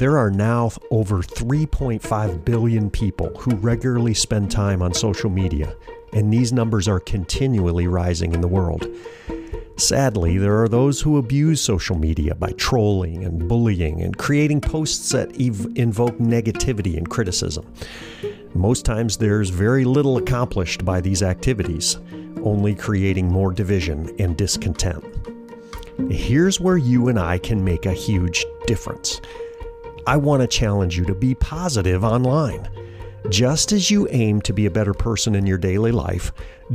There are now over 3.5 billion people who regularly spend time on social media, and these numbers are continually rising in the world. Sadly, there are those who abuse social media by trolling and bullying and creating posts that ev- invoke negativity and criticism. Most times, there's very little accomplished by these activities, only creating more division and discontent. Here's where you and I can make a huge difference. I want to challenge you to be positive online. Just as you aim to be a better person in your daily life,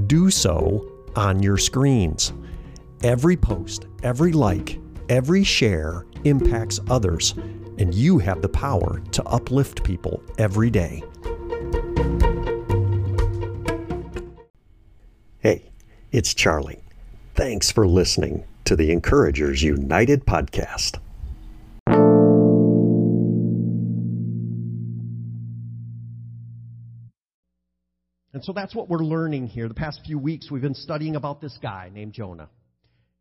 do so on your screens. Every post, every like, every share impacts others, and you have the power to uplift people every day. Hey, it's Charlie. Thanks for listening to the Encouragers United podcast. And so that's what we're learning here. The past few weeks, we've been studying about this guy named Jonah.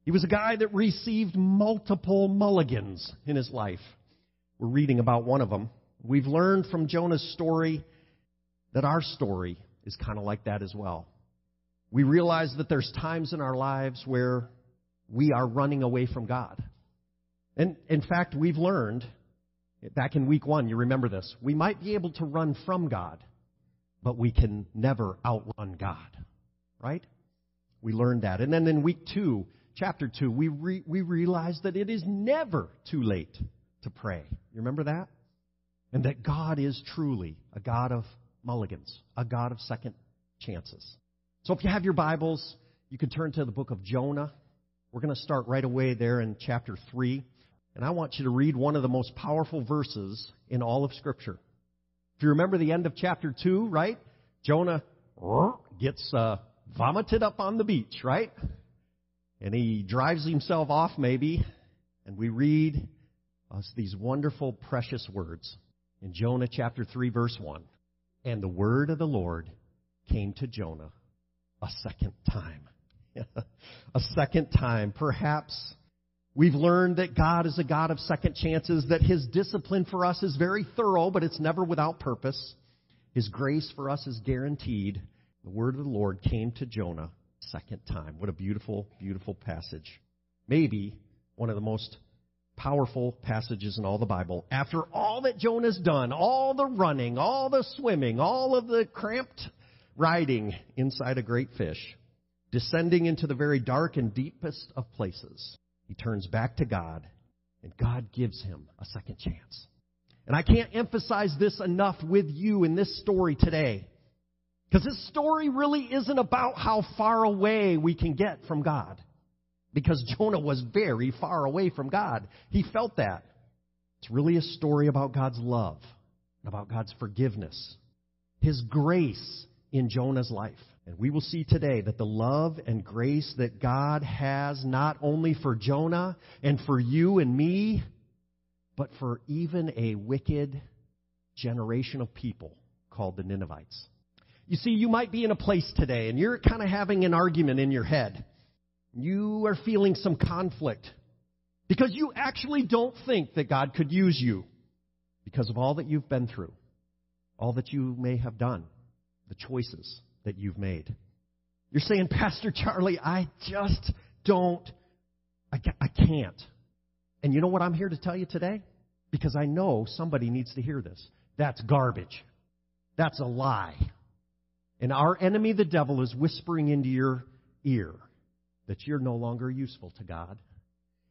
He was a guy that received multiple mulligans in his life. We're reading about one of them. We've learned from Jonah's story that our story is kind of like that as well. We realize that there's times in our lives where we are running away from God. And in fact, we've learned back in week one, you remember this, we might be able to run from God but we can never outrun God. Right? We learned that. And then in week two, chapter two, we, re- we realized that it is never too late to pray. You remember that? And that God is truly a God of mulligans, a God of second chances. So if you have your Bibles, you can turn to the book of Jonah. We're going to start right away there in chapter 3. And I want you to read one of the most powerful verses in all of Scripture. If you remember the end of chapter 2, right? Jonah gets uh, vomited up on the beach, right? And he drives himself off, maybe. And we read us these wonderful, precious words in Jonah chapter 3, verse 1. And the word of the Lord came to Jonah a second time. a second time. Perhaps We've learned that God is a God of second chances, that His discipline for us is very thorough, but it's never without purpose. His grace for us is guaranteed. The word of the Lord came to Jonah second time. What a beautiful, beautiful passage. Maybe one of the most powerful passages in all the Bible. After all that Jonah's done, all the running, all the swimming, all of the cramped riding inside a great fish, descending into the very dark and deepest of places, he turns back to God, and God gives him a second chance. And I can't emphasize this enough with you in this story today. Because this story really isn't about how far away we can get from God. Because Jonah was very far away from God. He felt that. It's really a story about God's love, about God's forgiveness, His grace in Jonah's life. And we will see today that the love and grace that God has not only for Jonah and for you and me, but for even a wicked generation of people called the Ninevites. You see, you might be in a place today and you're kind of having an argument in your head. You are feeling some conflict because you actually don't think that God could use you because of all that you've been through, all that you may have done, the choices that you've made. You're saying, Pastor Charlie, I just don't, I, I can't. And you know what I'm here to tell you today? Because I know somebody needs to hear this. That's garbage. That's a lie. And our enemy, the devil, is whispering into your ear that you're no longer useful to God.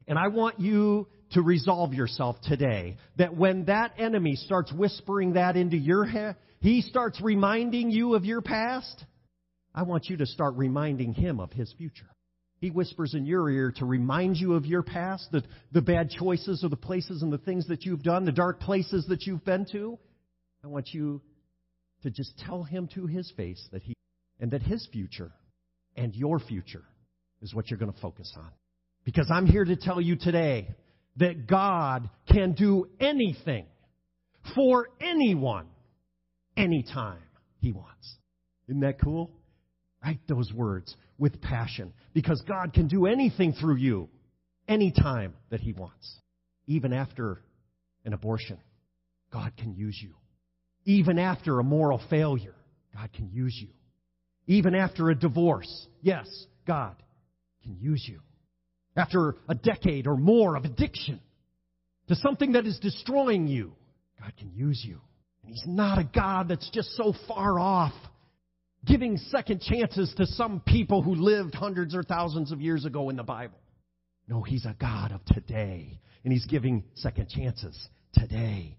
And I want you to resolve yourself today that when that enemy starts whispering that into your head, he starts reminding you of your past, I want you to start reminding him of his future. He whispers in your ear to remind you of your past, the, the bad choices or the places and the things that you've done, the dark places that you've been to. I want you to just tell him to his face that he, and that his future and your future is what you're going to focus on. Because I'm here to tell you today that God can do anything for anyone anytime He wants. Isn't that cool? Write those words with passion because God can do anything through you anytime that He wants, even after an abortion, God can use you. Even after a moral failure, God can use you. Even after a divorce, yes, God can use you. After a decade or more of addiction to something that is destroying you, God can use you. And He's not a God that's just so far off, giving second chances to some people who lived hundreds or thousands of years ago in the Bible. No, He's a God of today. And He's giving second chances today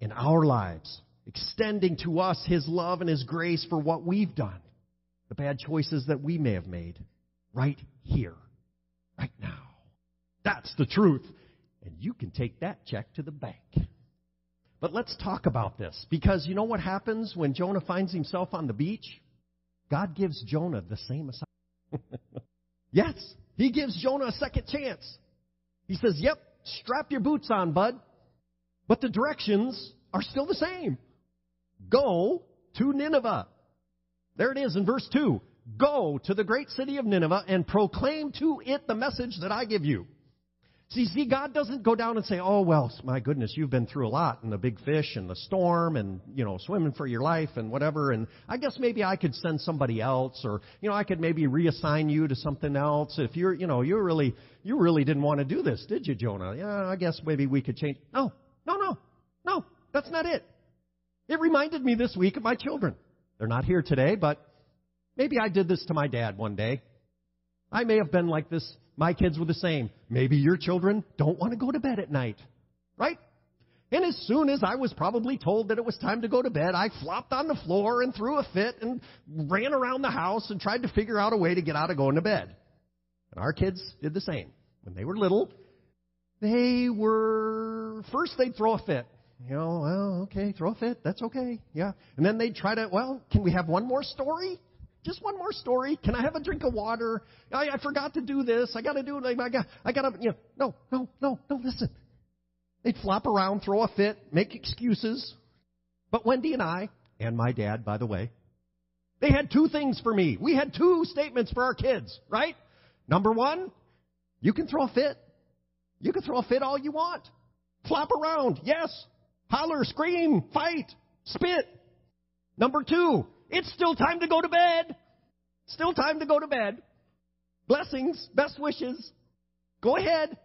in our lives, extending to us His love and His grace for what we've done, the bad choices that we may have made, right here. That's the truth. And you can take that check to the bank. But let's talk about this because you know what happens when Jonah finds himself on the beach? God gives Jonah the same assignment. yes, he gives Jonah a second chance. He says, Yep, strap your boots on, bud. But the directions are still the same. Go to Nineveh. There it is in verse 2. Go to the great city of Nineveh and proclaim to it the message that I give you. See, see, God doesn't go down and say, oh, well, my goodness, you've been through a lot and the big fish and the storm and, you know, swimming for your life and whatever. And I guess maybe I could send somebody else or, you know, I could maybe reassign you to something else if you're, you know, you really, you really didn't want to do this, did you, Jonah? Yeah, I guess maybe we could change. No, no, no, no, that's not it. It reminded me this week of my children. They're not here today, but maybe I did this to my dad one day. I may have been like this. My kids were the same. Maybe your children don't want to go to bed at night. Right? And as soon as I was probably told that it was time to go to bed, I flopped on the floor and threw a fit and ran around the house and tried to figure out a way to get out of going to bed. And our kids did the same. When they were little, they were, first they'd throw a fit. You know, well, okay, throw a fit, that's okay, yeah. And then they'd try to, well, can we have one more story? Just one more story. Can I have a drink of water? I, I forgot to do this. I got to do it. I got. I got to. You know, no, no, no, no. Listen. They'd flop around, throw a fit, make excuses. But Wendy and I, and my dad, by the way, they had two things for me. We had two statements for our kids, right? Number one, you can throw a fit. You can throw a fit all you want. Flop around, yes. Holler, scream, fight, spit. Number two, it's still time to go to bed. Still time to go to bed. Blessings, best wishes. Go ahead.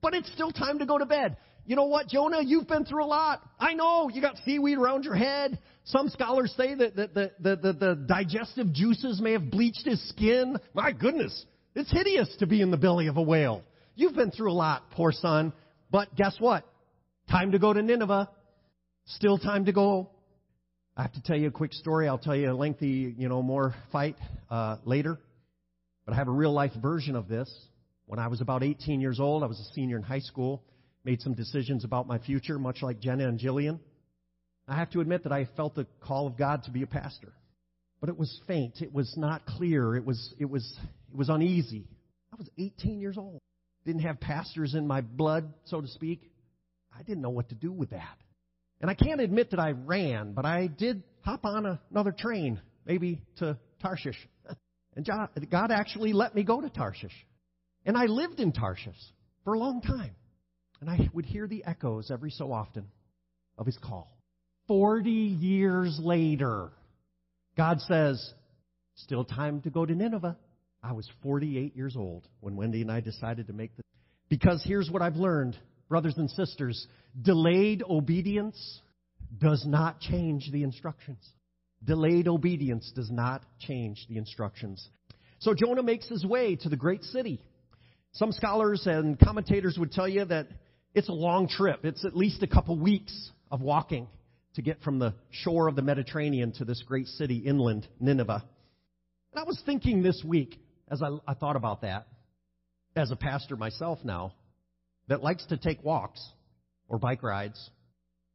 But it's still time to go to bed. You know what, Jonah? You've been through a lot. I know you got seaweed around your head. Some scholars say that the, the, the, the, the digestive juices may have bleached his skin. My goodness, it's hideous to be in the belly of a whale. You've been through a lot, poor son. But guess what? Time to go to Nineveh. Still time to go I have to tell you a quick story. I'll tell you a lengthy, you know, more fight uh, later. But I have a real life version of this. When I was about 18 years old, I was a senior in high school, made some decisions about my future, much like Jenna and Jillian. I have to admit that I felt the call of God to be a pastor. But it was faint. It was not clear. It was, it was, it was uneasy. I was 18 years old. Didn't have pastors in my blood, so to speak. I didn't know what to do with that. And I can't admit that I ran, but I did hop on another train, maybe to Tarshish. And God actually let me go to Tarshish. And I lived in Tarshish for a long time. And I would hear the echoes every so often of his call. Forty years later, God says, Still time to go to Nineveh. I was 48 years old when Wendy and I decided to make the. Because here's what I've learned brothers and sisters, delayed obedience does not change the instructions. Delayed obedience does not change the instructions. So Jonah makes his way to the great city. Some scholars and commentators would tell you that it's a long trip. It's at least a couple weeks of walking to get from the shore of the Mediterranean to this great city inland, Nineveh. And I was thinking this week, as I, I thought about that, as a pastor myself now, that likes to take walks or bike rides,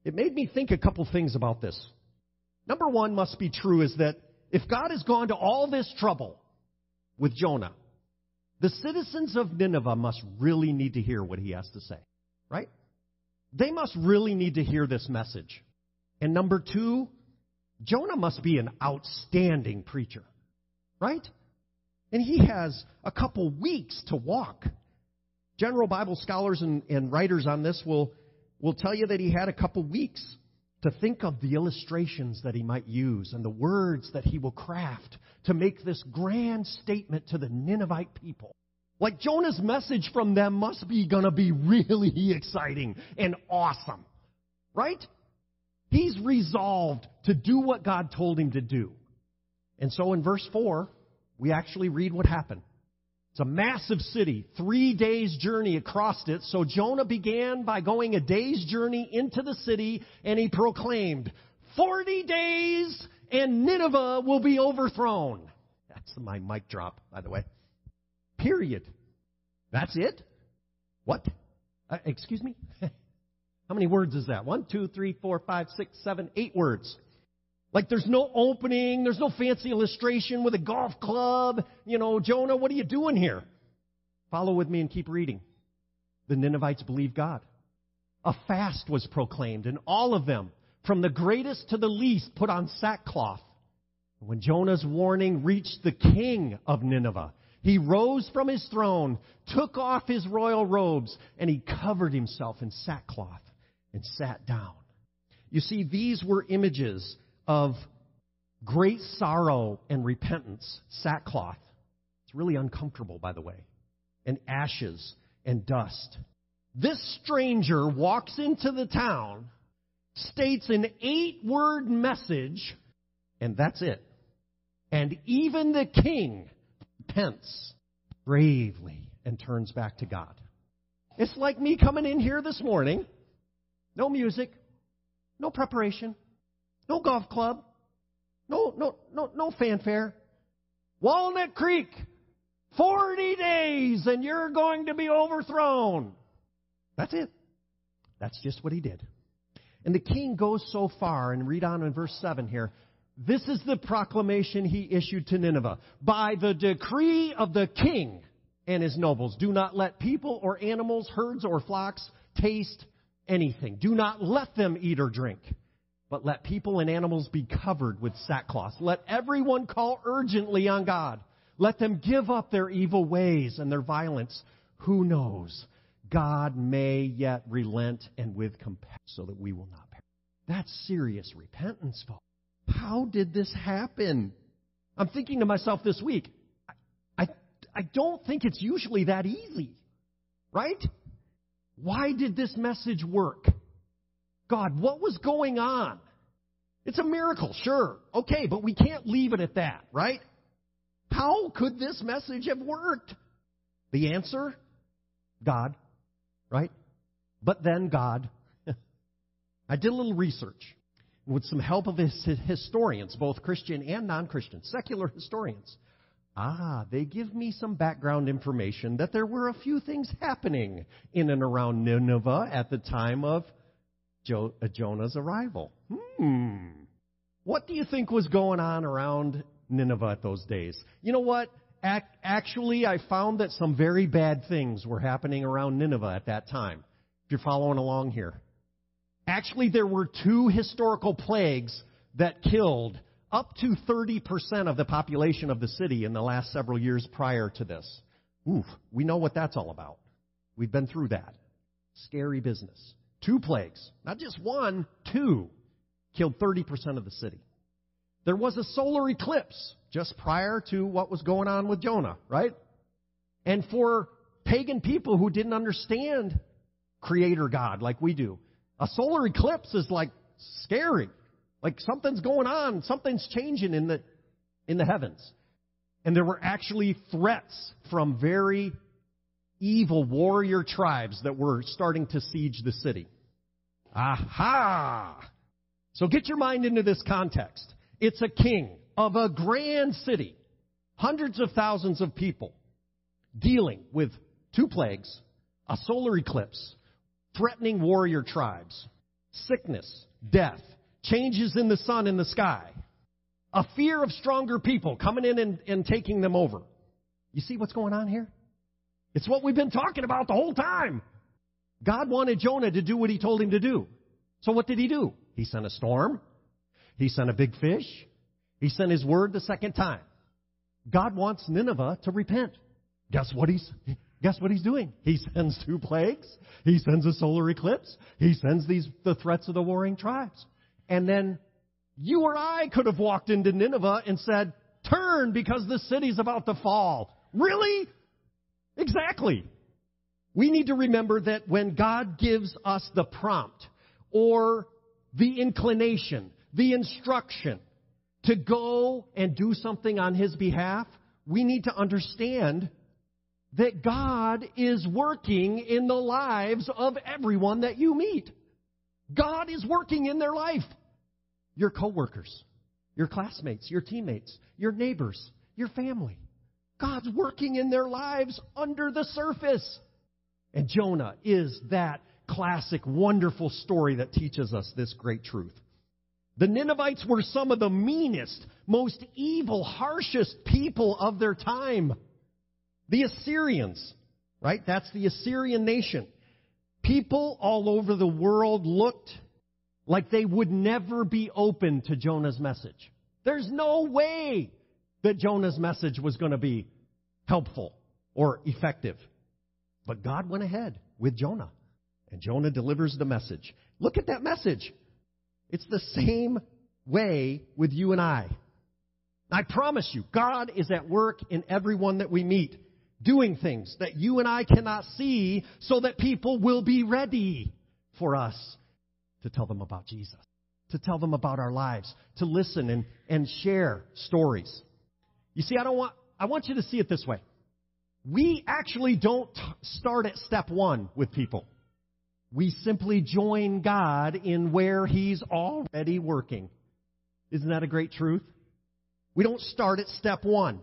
it made me think a couple things about this. Number one must be true is that if God has gone to all this trouble with Jonah, the citizens of Nineveh must really need to hear what he has to say, right? They must really need to hear this message. And number two, Jonah must be an outstanding preacher, right? And he has a couple weeks to walk General Bible scholars and, and writers on this will, will tell you that he had a couple weeks to think of the illustrations that he might use and the words that he will craft to make this grand statement to the Ninevite people. Like Jonah's message from them must be gonna be really exciting and awesome. Right? He's resolved to do what God told him to do. And so in verse 4, we actually read what happened. It's a massive city, three days journey across it. So Jonah began by going a day's journey into the city and he proclaimed, 40 days and Nineveh will be overthrown. That's my mic drop, by the way. Period. That's it? What? Uh, excuse me? How many words is that? One, two, three, four, five, six, seven, eight words. Like there's no opening, there's no fancy illustration with a golf club. You know, Jonah, what are you doing here? Follow with me and keep reading. The Ninevites believed God. A fast was proclaimed, and all of them, from the greatest to the least, put on sackcloth. When Jonah's warning reached the king of Nineveh, he rose from his throne, took off his royal robes, and he covered himself in sackcloth and sat down. You see, these were images of great sorrow and repentance, sackcloth. It's really uncomfortable, by the way, and ashes and dust. This stranger walks into the town, states an eight word message, and that's it. And even the king repents bravely and turns back to God. It's like me coming in here this morning, no music, no preparation, no golf club. No, no, no, no fanfare. Walnut Creek. 40 days and you're going to be overthrown. That's it. That's just what he did. And the king goes so far, and read on in verse 7 here. This is the proclamation he issued to Nineveh. By the decree of the king and his nobles, do not let people or animals, herds or flocks taste anything. Do not let them eat or drink but let people and animals be covered with sackcloth. Let everyone call urgently on God. Let them give up their evil ways and their violence. Who knows? God may yet relent and with compassion so that we will not perish. That's serious repentance, folks. How did this happen? I'm thinking to myself this week, I, I, I don't think it's usually that easy. Right? Why did this message work? God, what was going on? It's a miracle, sure. Okay, but we can't leave it at that, right? How could this message have worked? The answer? God, right? But then God. I did a little research with some help of historians, both Christian and non Christian, secular historians. Ah, they give me some background information that there were a few things happening in and around Nineveh at the time of uh, Jonah's arrival. Hmm. What do you think was going on around Nineveh at those days? You know what? Ac- actually, I found that some very bad things were happening around Nineveh at that time. If you're following along here. Actually, there were two historical plagues that killed up to 30% of the population of the city in the last several years prior to this. Oof, we know what that's all about. We've been through that. Scary business. Two plagues. Not just one, two. Killed 30% of the city. There was a solar eclipse just prior to what was going on with Jonah, right? And for pagan people who didn't understand Creator God like we do, a solar eclipse is like scary. Like something's going on, something's changing in the, in the heavens. And there were actually threats from very evil warrior tribes that were starting to siege the city. Aha! So get your mind into this context. It's a king of a grand city, hundreds of thousands of people, dealing with two plagues, a solar eclipse, threatening warrior tribes, sickness, death, changes in the sun and the sky, a fear of stronger people coming in and, and taking them over. You see what's going on here? It's what we've been talking about the whole time. God wanted Jonah to do what he told him to do. So what did he do? He sent a storm. He sent a big fish. He sent his word the second time. God wants Nineveh to repent. Guess what he's guess what he's doing? He sends two plagues. He sends a solar eclipse. He sends these the threats of the warring tribes. And then you or I could have walked into Nineveh and said, Turn because the city's about to fall. Really? Exactly. We need to remember that when God gives us the prompt or the inclination, the instruction to go and do something on His behalf, we need to understand that God is working in the lives of everyone that you meet. God is working in their life. Your coworkers, your classmates, your teammates, your neighbors, your family. God's working in their lives under the surface. And Jonah is that classic, wonderful story that teaches us this great truth. The Ninevites were some of the meanest, most evil, harshest people of their time. The Assyrians, right? That's the Assyrian nation. People all over the world looked like they would never be open to Jonah's message. There's no way that Jonah's message was going to be helpful or effective. But God went ahead with Jonah, and Jonah delivers the message. Look at that message. It's the same way with you and I. I promise you, God is at work in everyone that we meet, doing things that you and I cannot see so that people will be ready for us to tell them about Jesus, to tell them about our lives, to listen and, and share stories. You see, I don't want, I want you to see it this way. We actually don't start at step one with people. We simply join God in where He's already working. Isn't that a great truth? We don't start at step one.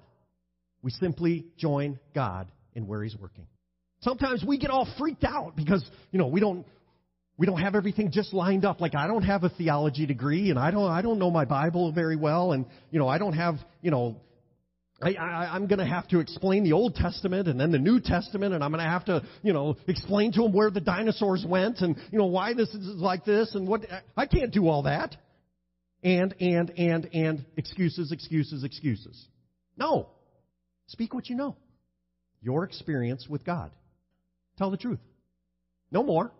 We simply join God in where He's working. Sometimes we get all freaked out because, you know, we don't, we don't have everything just lined up. Like I don't have a theology degree and I don't, I don't know my Bible very well and, you know, I don't have, you know, I, I, I'm going to have to explain the Old Testament and then the New Testament, and I'm going to have to, you know, explain to them where the dinosaurs went and, you know, why this is like this and what. I can't do all that. And, and, and, and excuses, excuses, excuses. No. Speak what you know. Your experience with God. Tell the truth. No more,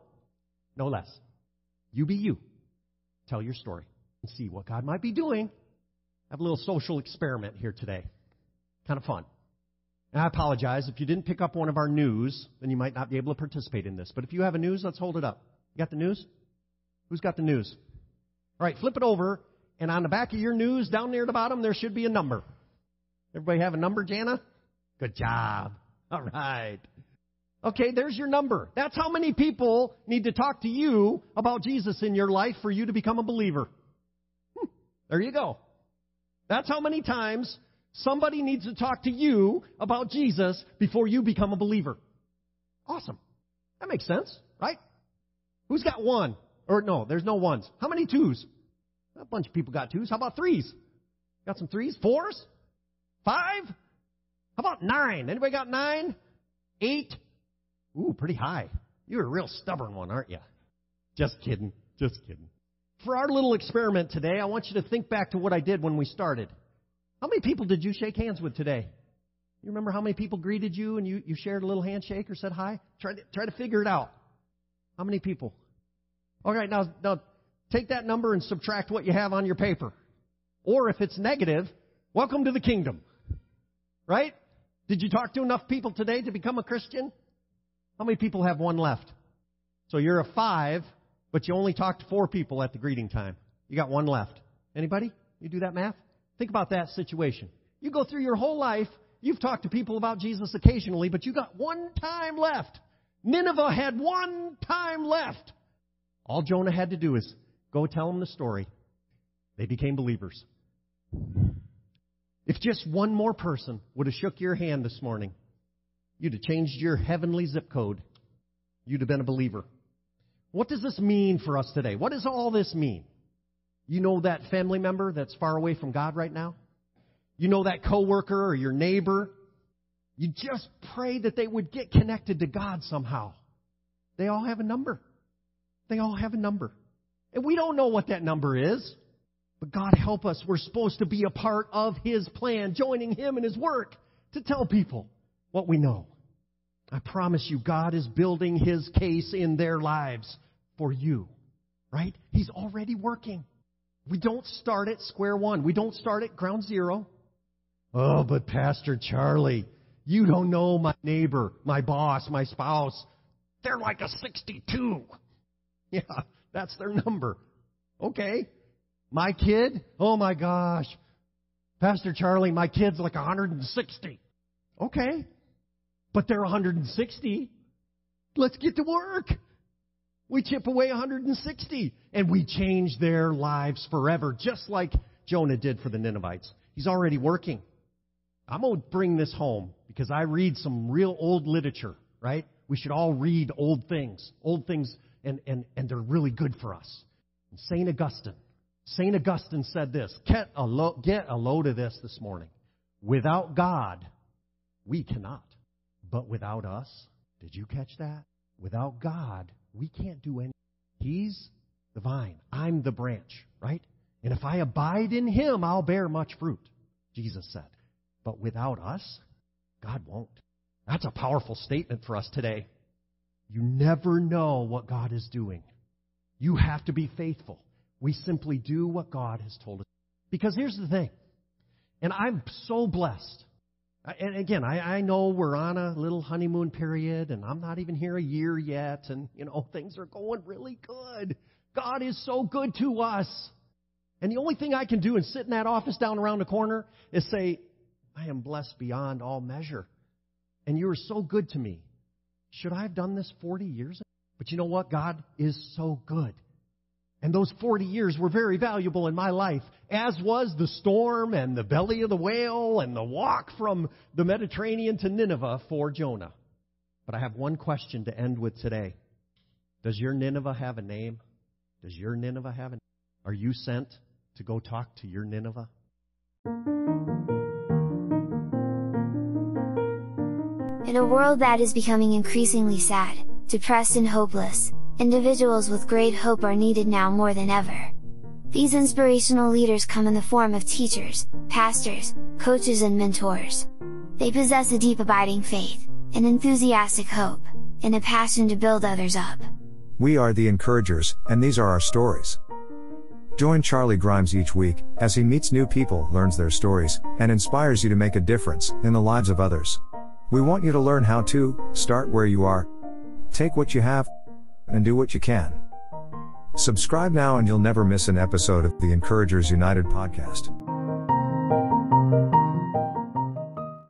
no less. You be you. Tell your story and see what God might be doing. Have a little social experiment here today. Kind of fun. And I apologize. If you didn't pick up one of our news, then you might not be able to participate in this. But if you have a news, let's hold it up. You got the news? Who's got the news? All right, flip it over, and on the back of your news, down near the bottom, there should be a number. Everybody have a number, Jana? Good job. All right. Okay, there's your number. That's how many people need to talk to you about Jesus in your life for you to become a believer. Hmm, there you go. That's how many times Somebody needs to talk to you about Jesus before you become a believer. Awesome. That makes sense, right? Who's got one? Or no, there's no ones. How many twos? A bunch of people got twos. How about threes? Got some threes? Fours? Five? How about nine? Anybody got nine? Eight? Ooh, pretty high. You're a real stubborn one, aren't you? Just kidding. Just kidding. For our little experiment today, I want you to think back to what I did when we started. How many people did you shake hands with today? You remember how many people greeted you and you, you shared a little handshake or said hi? Try to, try to figure it out. How many people? All right, now, now take that number and subtract what you have on your paper. Or if it's negative, welcome to the kingdom. Right? Did you talk to enough people today to become a Christian? How many people have one left? So you're a five, but you only talked to four people at the greeting time. You got one left. Anybody? You do that math? Think about that situation. You go through your whole life, you've talked to people about Jesus occasionally, but you got one time left. Nineveh had one time left. All Jonah had to do is go tell them the story. They became believers. If just one more person would have shook your hand this morning, you'd have changed your heavenly zip code. You'd have been a believer. What does this mean for us today? What does all this mean? You know that family member that's far away from God right now? You know that coworker or your neighbor? You just pray that they would get connected to God somehow. They all have a number. They all have a number. And we don't know what that number is. But God help us. We're supposed to be a part of His plan, joining Him in His work to tell people what we know. I promise you, God is building His case in their lives for you. Right? He's already working. We don't start at square one. We don't start at ground zero. Oh, but Pastor Charlie, you don't know my neighbor, my boss, my spouse. They're like a 62. Yeah, that's their number. Okay. My kid, oh my gosh. Pastor Charlie, my kid's like 160. Okay. But they're 160. Let's get to work. We chip away 160 and we change their lives forever, just like Jonah did for the Ninevites. He's already working. I'm going to bring this home because I read some real old literature, right? We should all read old things, old things, and, and, and they're really good for us. St. Augustine. St. Augustine said this get a, lo- get a load of this this morning. Without God, we cannot. But without us, did you catch that? Without God, we can't do anything. He's the vine. I'm the branch, right? And if I abide in Him, I'll bear much fruit, Jesus said. But without us, God won't. That's a powerful statement for us today. You never know what God is doing. You have to be faithful. We simply do what God has told us. Because here's the thing, and I'm so blessed. And again, I, I know we're on a little honeymoon period, and I'm not even here a year yet, and you know things are going really good. God is so good to us. And the only thing I can do and sit in that office down around the corner is say, I am blessed beyond all measure. And you are so good to me. Should I have done this 40 years ago? But you know what? God is so good. And those 40 years were very valuable in my life, as was the storm and the belly of the whale and the walk from the Mediterranean to Nineveh for Jonah. But I have one question to end with today. Does your Nineveh have a name? Does your Nineveh have a name? Are you sent to go talk to your Nineveh? In a world that is becoming increasingly sad, depressed and hopeless, individuals with great hope are needed now more than ever. These inspirational leaders come in the form of teachers, pastors, coaches and mentors. They possess a deep abiding faith, an enthusiastic hope, and a passion to build others up. We are the encouragers, and these are our stories. Join Charlie Grimes each week, as he meets new people, learns their stories, and inspires you to make a difference in the lives of others. We want you to learn how to start where you are, take what you have, and do what you can. Subscribe now and you'll never miss an episode of the Encouragers United podcast.